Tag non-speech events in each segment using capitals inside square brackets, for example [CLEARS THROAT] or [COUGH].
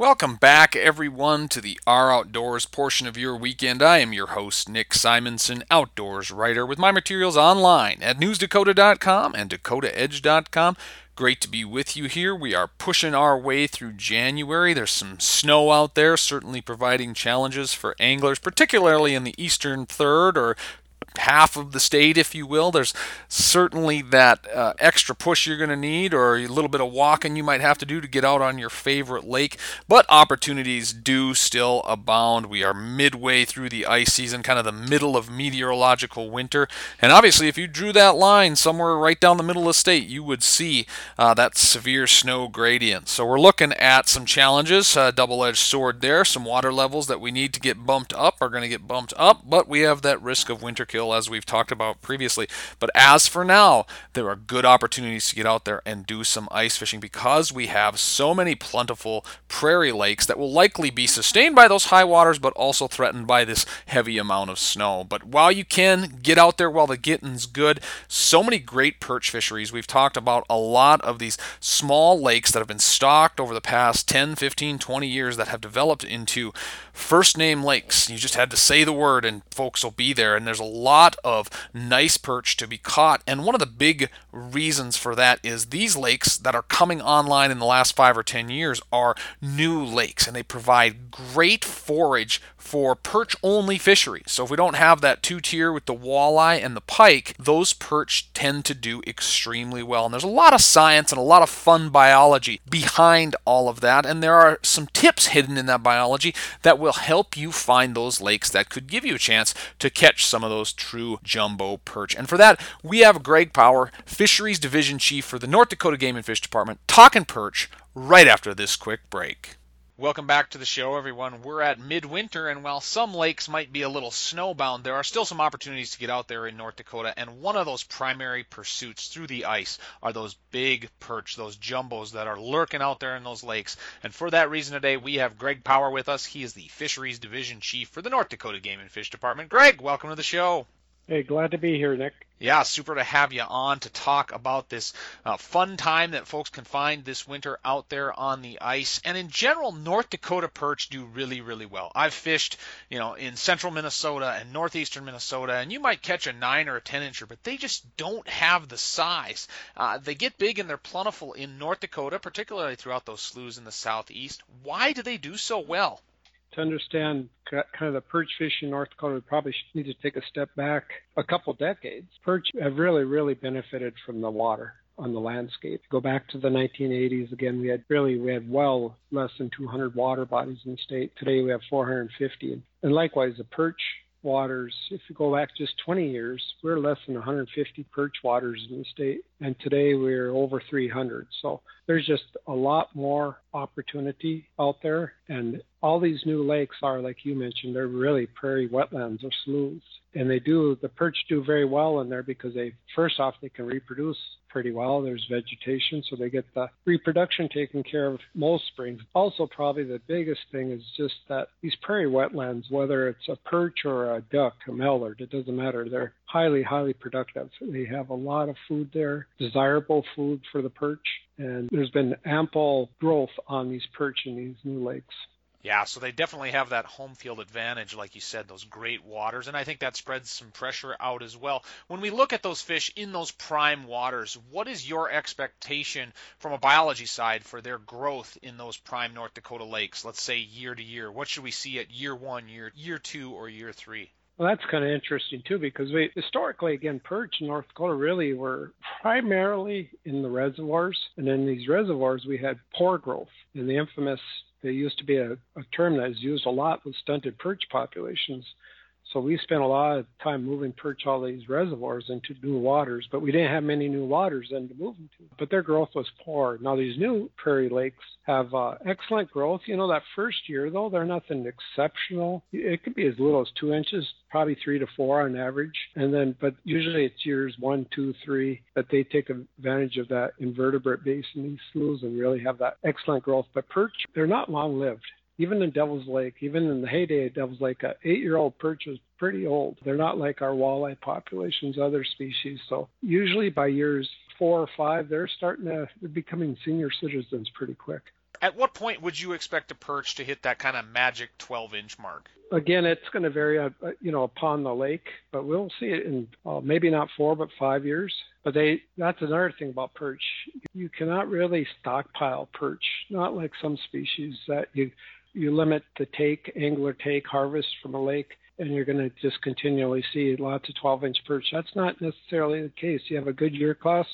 Welcome back, everyone, to the R Outdoors portion of your weekend. I am your host, Nick Simonson, outdoors writer with my materials online at newsdakota.com and dakotaedge.com. Great to be with you here. We are pushing our way through January. There's some snow out there, certainly providing challenges for anglers, particularly in the eastern third or half of the state, if you will. There's certainly that uh, extra push you're going to need, or a little bit of walking you might have to do to get out on your favorite lake. But opportunities do still abound. We are midway through the ice season, kind of the middle of meteorological winter. And obviously, if you drew that line somewhere right down the middle of the state, you would see uh, that severe snow gradient. So we're looking at some challenges, uh, double edged sword there. Some water levels that we need to get bumped up are going to get bumped up, but we have that risk of winter kill as we've talked about previously. But as for now, there are good opportunities to get out there and do some ice fishing because we have so many plentiful prairie lakes that will likely be sustained by those high waters, but also threatened by this heavy amount of snow. But while you can get out there while the getting's good, so many great perch fisheries. We've talked about a lot of these small lakes that have been stocked over the past 10, 15, 20 years that have developed into first name lakes. You just had to say the word and folks will be there. And there's a lot of nice perch to be caught. And one of the big reasons for that is these lakes that are coming online in the last five or 10 years are new lakes and they provide great forage for perch only fisheries. So if we don't have that two tier with the walleye and the pike, those perch tend to do extremely well. And there's a lot of science and a lot of fun biology behind all of that. And there are some tips hidden in that biology that will help you find those lakes that could give you a chance to catch some of those true jumbo perch. And for that, we have Greg Power, Fisheries Division Chief for the North Dakota Game and Fish Department, talking perch right after this quick break. Welcome back to the show, everyone. We're at midwinter, and while some lakes might be a little snowbound, there are still some opportunities to get out there in North Dakota. And one of those primary pursuits through the ice are those big perch, those jumbos that are lurking out there in those lakes. And for that reason, today we have Greg Power with us. He is the Fisheries Division Chief for the North Dakota Game and Fish Department. Greg, welcome to the show. Hey, glad to be here, Nick. Yeah, super to have you on to talk about this uh, fun time that folks can find this winter out there on the ice. And in general, North Dakota perch do really, really well. I've fished, you know, in central Minnesota and northeastern Minnesota, and you might catch a nine or a ten incher, but they just don't have the size. Uh, they get big and they're plentiful in North Dakota, particularly throughout those sloughs in the southeast. Why do they do so well? To understand kind of the perch fish in North Dakota, we probably need to take a step back a couple decades. Perch have really, really benefited from the water on the landscape. Go back to the 1980s again, we had really we had well less than 200 water bodies in the state. Today we have 450, and likewise the perch waters. If you go back just 20 years, we're less than 150 perch waters in the state, and today we're over 300. So there's just a lot more opportunity out there, and all these new lakes are, like you mentioned, they're really prairie wetlands or sloughs. And they do, the perch do very well in there because they, first off, they can reproduce pretty well. There's vegetation, so they get the reproduction taken care of most springs. Also, probably the biggest thing is just that these prairie wetlands, whether it's a perch or a duck, a mallard, it doesn't matter. They're highly, highly productive. They have a lot of food there, desirable food for the perch, and there's been ample growth on these perch in these new lakes. Yeah, so they definitely have that home field advantage, like you said, those great waters, and I think that spreads some pressure out as well. When we look at those fish in those prime waters, what is your expectation from a biology side for their growth in those prime North Dakota lakes? Let's say year to year. What should we see at year one, year year two, or year three? Well, that's kind of interesting too, because we historically, again, perch in North Dakota really were primarily in the reservoirs, and in these reservoirs we had poor growth. And the infamous there used to be a, a term that is used a lot with stunted perch populations. So we spent a lot of time moving perch all these reservoirs into new waters, but we didn't have many new waters then to move them to. But their growth was poor. Now these new prairie lakes have uh, excellent growth. You know that first year though, they're nothing exceptional. It could be as little as two inches, probably three to four on average, and then but usually it's years one, two, three that they take advantage of that invertebrate base in these sloughs and really have that excellent growth. But perch, they're not long lived even in Devil's Lake, even in the heyday of Devil's Lake, an eight-year-old perch is pretty old. They're not like our walleye populations, other species. So usually by years four or five, they're starting to they're becoming senior citizens pretty quick. At what point would you expect a perch to hit that kind of magic 12 inch mark? Again, it's going to vary, uh, you know, upon the lake, but we'll see it in uh, maybe not four, but five years. But they that's another thing about perch. You cannot really stockpile perch, not like some species that you you limit the take, angler take, harvest from a lake, and you're going to just continually see lots of 12 inch perch. That's not necessarily the case. You have a good year class,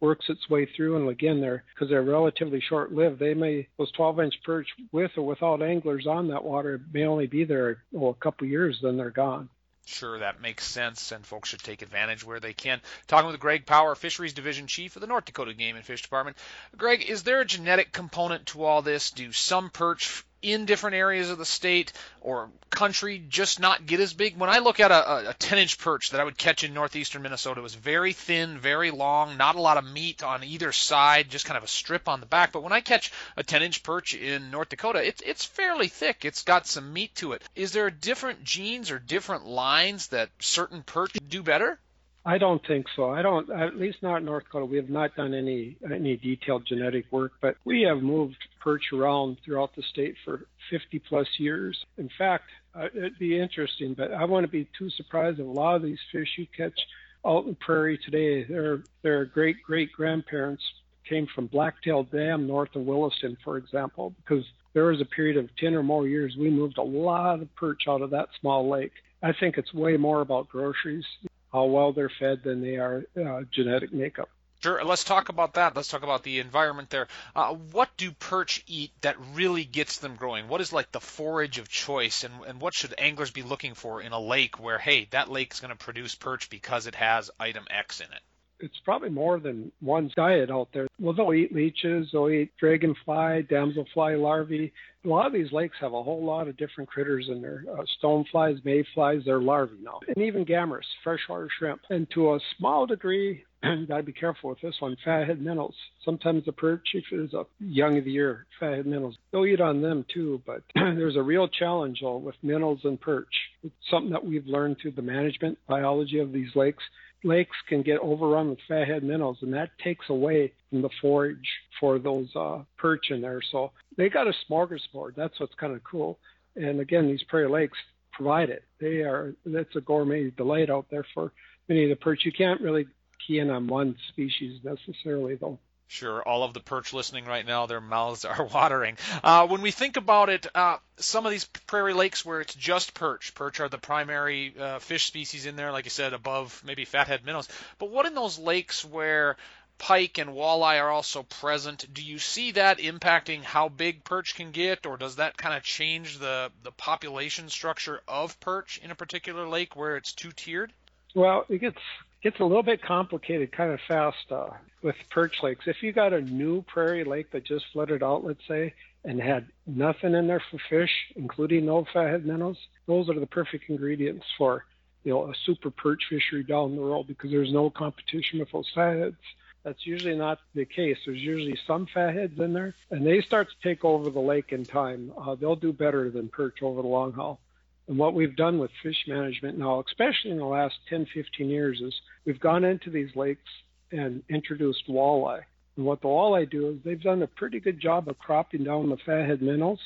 works its way through, and again, they're because they're relatively short lived. They may those 12 inch perch with or without anglers on that water may only be there well, a couple years, then they're gone. Sure, that makes sense, and folks should take advantage where they can. Talking with Greg Power, Fisheries Division Chief of the North Dakota Game and Fish Department. Greg, is there a genetic component to all this? Do some perch in different areas of the state or country just not get as big. When I look at a, a 10 inch perch that I would catch in northeastern Minnesota, it was very thin, very long, not a lot of meat on either side, just kind of a strip on the back. But when I catch a 10 inch perch in North Dakota, it, it's fairly thick. It's got some meat to it. Is there different genes or different lines that certain perch do better? I don't think so. I don't, at least not in North Dakota. We have not done any any detailed genetic work, but we have moved perch around throughout the state for 50 plus years. In fact, uh, it'd be interesting, but I wouldn't be too surprised if a lot of these fish you catch out in prairie today, their their great great grandparents came from Blacktail Dam north of Williston, for example, because there was a period of 10 or more years we moved a lot of perch out of that small lake. I think it's way more about groceries how well they're fed than they are uh, genetic makeup. Sure. Let's talk about that. Let's talk about the environment there. Uh, what do perch eat that really gets them growing? What is like the forage of choice, and, and what should anglers be looking for in a lake where, hey, that lake is going to produce perch because it has item X in it? It's probably more than one diet out there. Well, they'll eat leeches, they'll eat dragonfly, damselfly larvae. A lot of these lakes have a whole lot of different critters in there. Uh, stoneflies, mayflies, they're larvae now. And even gammarus, freshwater shrimp. And to a small degree, [CLEARS THROAT] you gotta be careful with this one, fathead minnows. Sometimes the perch, if it's a young of the year, fathead minnows, they'll eat on them too. But [CLEARS THROAT] there's a real challenge though, with minnows and perch. It's something that we've learned through the management biology of these lakes lakes can get overrun with fathead minnows, and that takes away from the forage for those uh, perch in there. So they got a smorgasbord. That's what's kind of cool. And again, these prairie lakes provide it. They are that's a gourmet delight out there for many of the perch. You can't really key in on one species necessarily, though. Sure, all of the perch listening right now, their mouths are [LAUGHS] watering. Uh, when we think about it, uh, some of these prairie lakes where it's just perch, perch are the primary uh, fish species in there, like you said, above maybe fathead minnows. But what in those lakes where pike and walleye are also present, do you see that impacting how big perch can get, or does that kind of change the, the population structure of perch in a particular lake where it's two tiered? Well, it gets gets a little bit complicated kind of fast uh, with perch lakes. If you got a new prairie lake that just flooded out, let's say, and had nothing in there for fish, including no fathead minnows, those are the perfect ingredients for you know a super perch fishery down the road because there's no competition with those fatheads. That's usually not the case. There's usually some fatheads in there, and they start to take over the lake in time. Uh, they'll do better than perch over the long haul. And what we've done with fish management now, especially in the last 10, 15 years, is we've gone into these lakes and introduced walleye. And what the walleye do is they've done a pretty good job of cropping down the fathead minnows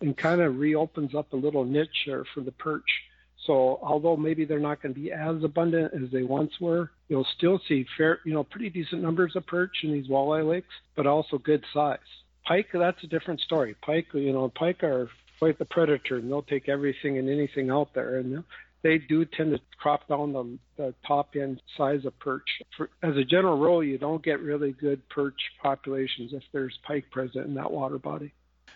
and kind of reopens up a little niche there for the perch. So although maybe they're not going to be as abundant as they once were, you'll still see fair, you know, pretty decent numbers of perch in these walleye lakes, but also good size. Pike, that's a different story. Pike, you know, pike are quite the predator, and they'll take everything and anything out there. And they do tend to crop down the, the top end size of perch. For, as a general rule, you don't get really good perch populations if there's pike present in that water body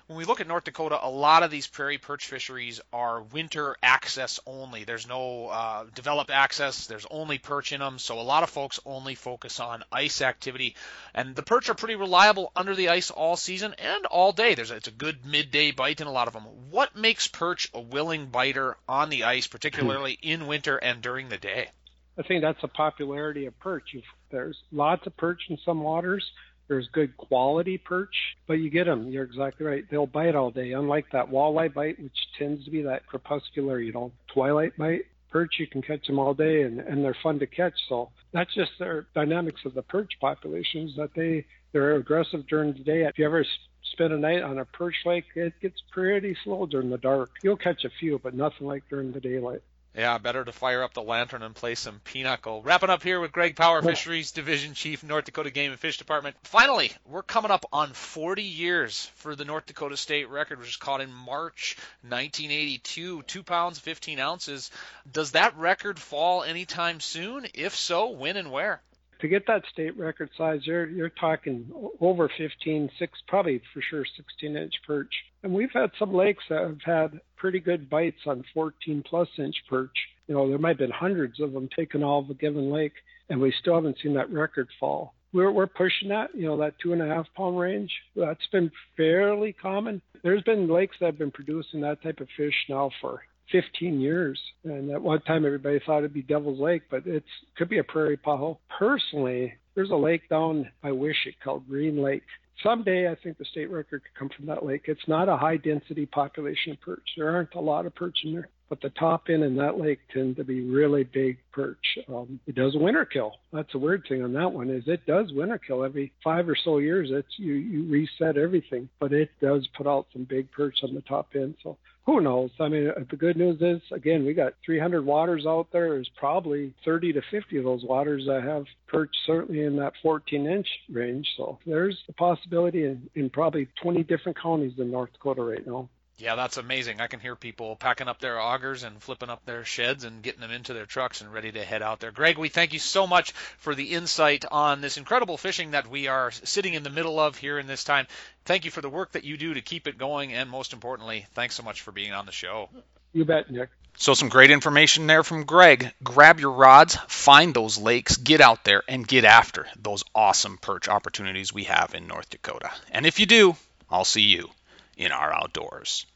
when we look at North Dakota, a lot of these prairie perch fisheries are winter access only. There's no uh, developed access. There's only perch in them. So a lot of folks only focus on ice activity, and the perch are pretty reliable under the ice all season and all day. There's a, it's a good midday bite in a lot of them. What makes perch a willing biter on the ice, particularly [CLEARS THROAT] in winter and during the day? I think that's the popularity of perch. There's lots of perch in some waters there's good quality perch, but you get them. You're exactly right. They'll bite all day. Unlike that walleye bite, which tends to be that crepuscular, you know, twilight bite. Perch, you can catch them all day, and, and they're fun to catch. So that's just their dynamics of the perch populations that they they're aggressive during the day. If you ever spend a night on a perch lake, it gets pretty slow during the dark. You'll catch a few, but nothing like during the daylight. Yeah, better to fire up the lantern and play some pinochle. Wrapping up here with Greg Power, Fisheries Division Chief, North Dakota Game and Fish Department. Finally, we're coming up on 40 years for the North Dakota state record, which was caught in March 1982, two pounds 15 ounces. Does that record fall anytime soon? If so, when and where? To get that state record size, you're you're talking over 15, six, probably for sure 16 inch perch. And we've had some lakes that have had pretty good bites on 14 plus inch perch. You know, there might have been hundreds of them taken all of a given lake, and we still haven't seen that record fall. We're, we're pushing that, you know, that two and a half pound range. That's been fairly common. There's been lakes that have been producing that type of fish now for 15 years. And at one time, everybody thought it'd be Devil's Lake, but it could be a prairie pothole. Personally, there's a lake down by Wishek called Green Lake someday I think the state record could come from that lake. It's not a high density population of perch. There aren't a lot of perch in there, but the top end in that lake tend to be really big perch. Um, it does winter kill. That's a weird thing on that one is it does winter kill every five or so years. It's you you reset everything, but it does put out some big perch on the top end. So who knows? I mean, the good news is, again, we got 300 waters out there. There's probably 30 to 50 of those waters that have perch certainly in that 14 inch range. So there's a possibility in, in probably 20 different counties in North Dakota right now. Yeah, that's amazing. I can hear people packing up their augers and flipping up their sheds and getting them into their trucks and ready to head out there. Greg, we thank you so much for the insight on this incredible fishing that we are sitting in the middle of here in this time. Thank you for the work that you do to keep it going, and most importantly, thanks so much for being on the show. You bet, Nick. So, some great information there from Greg. Grab your rods, find those lakes, get out there, and get after those awesome perch opportunities we have in North Dakota. And if you do, I'll see you in our outdoors.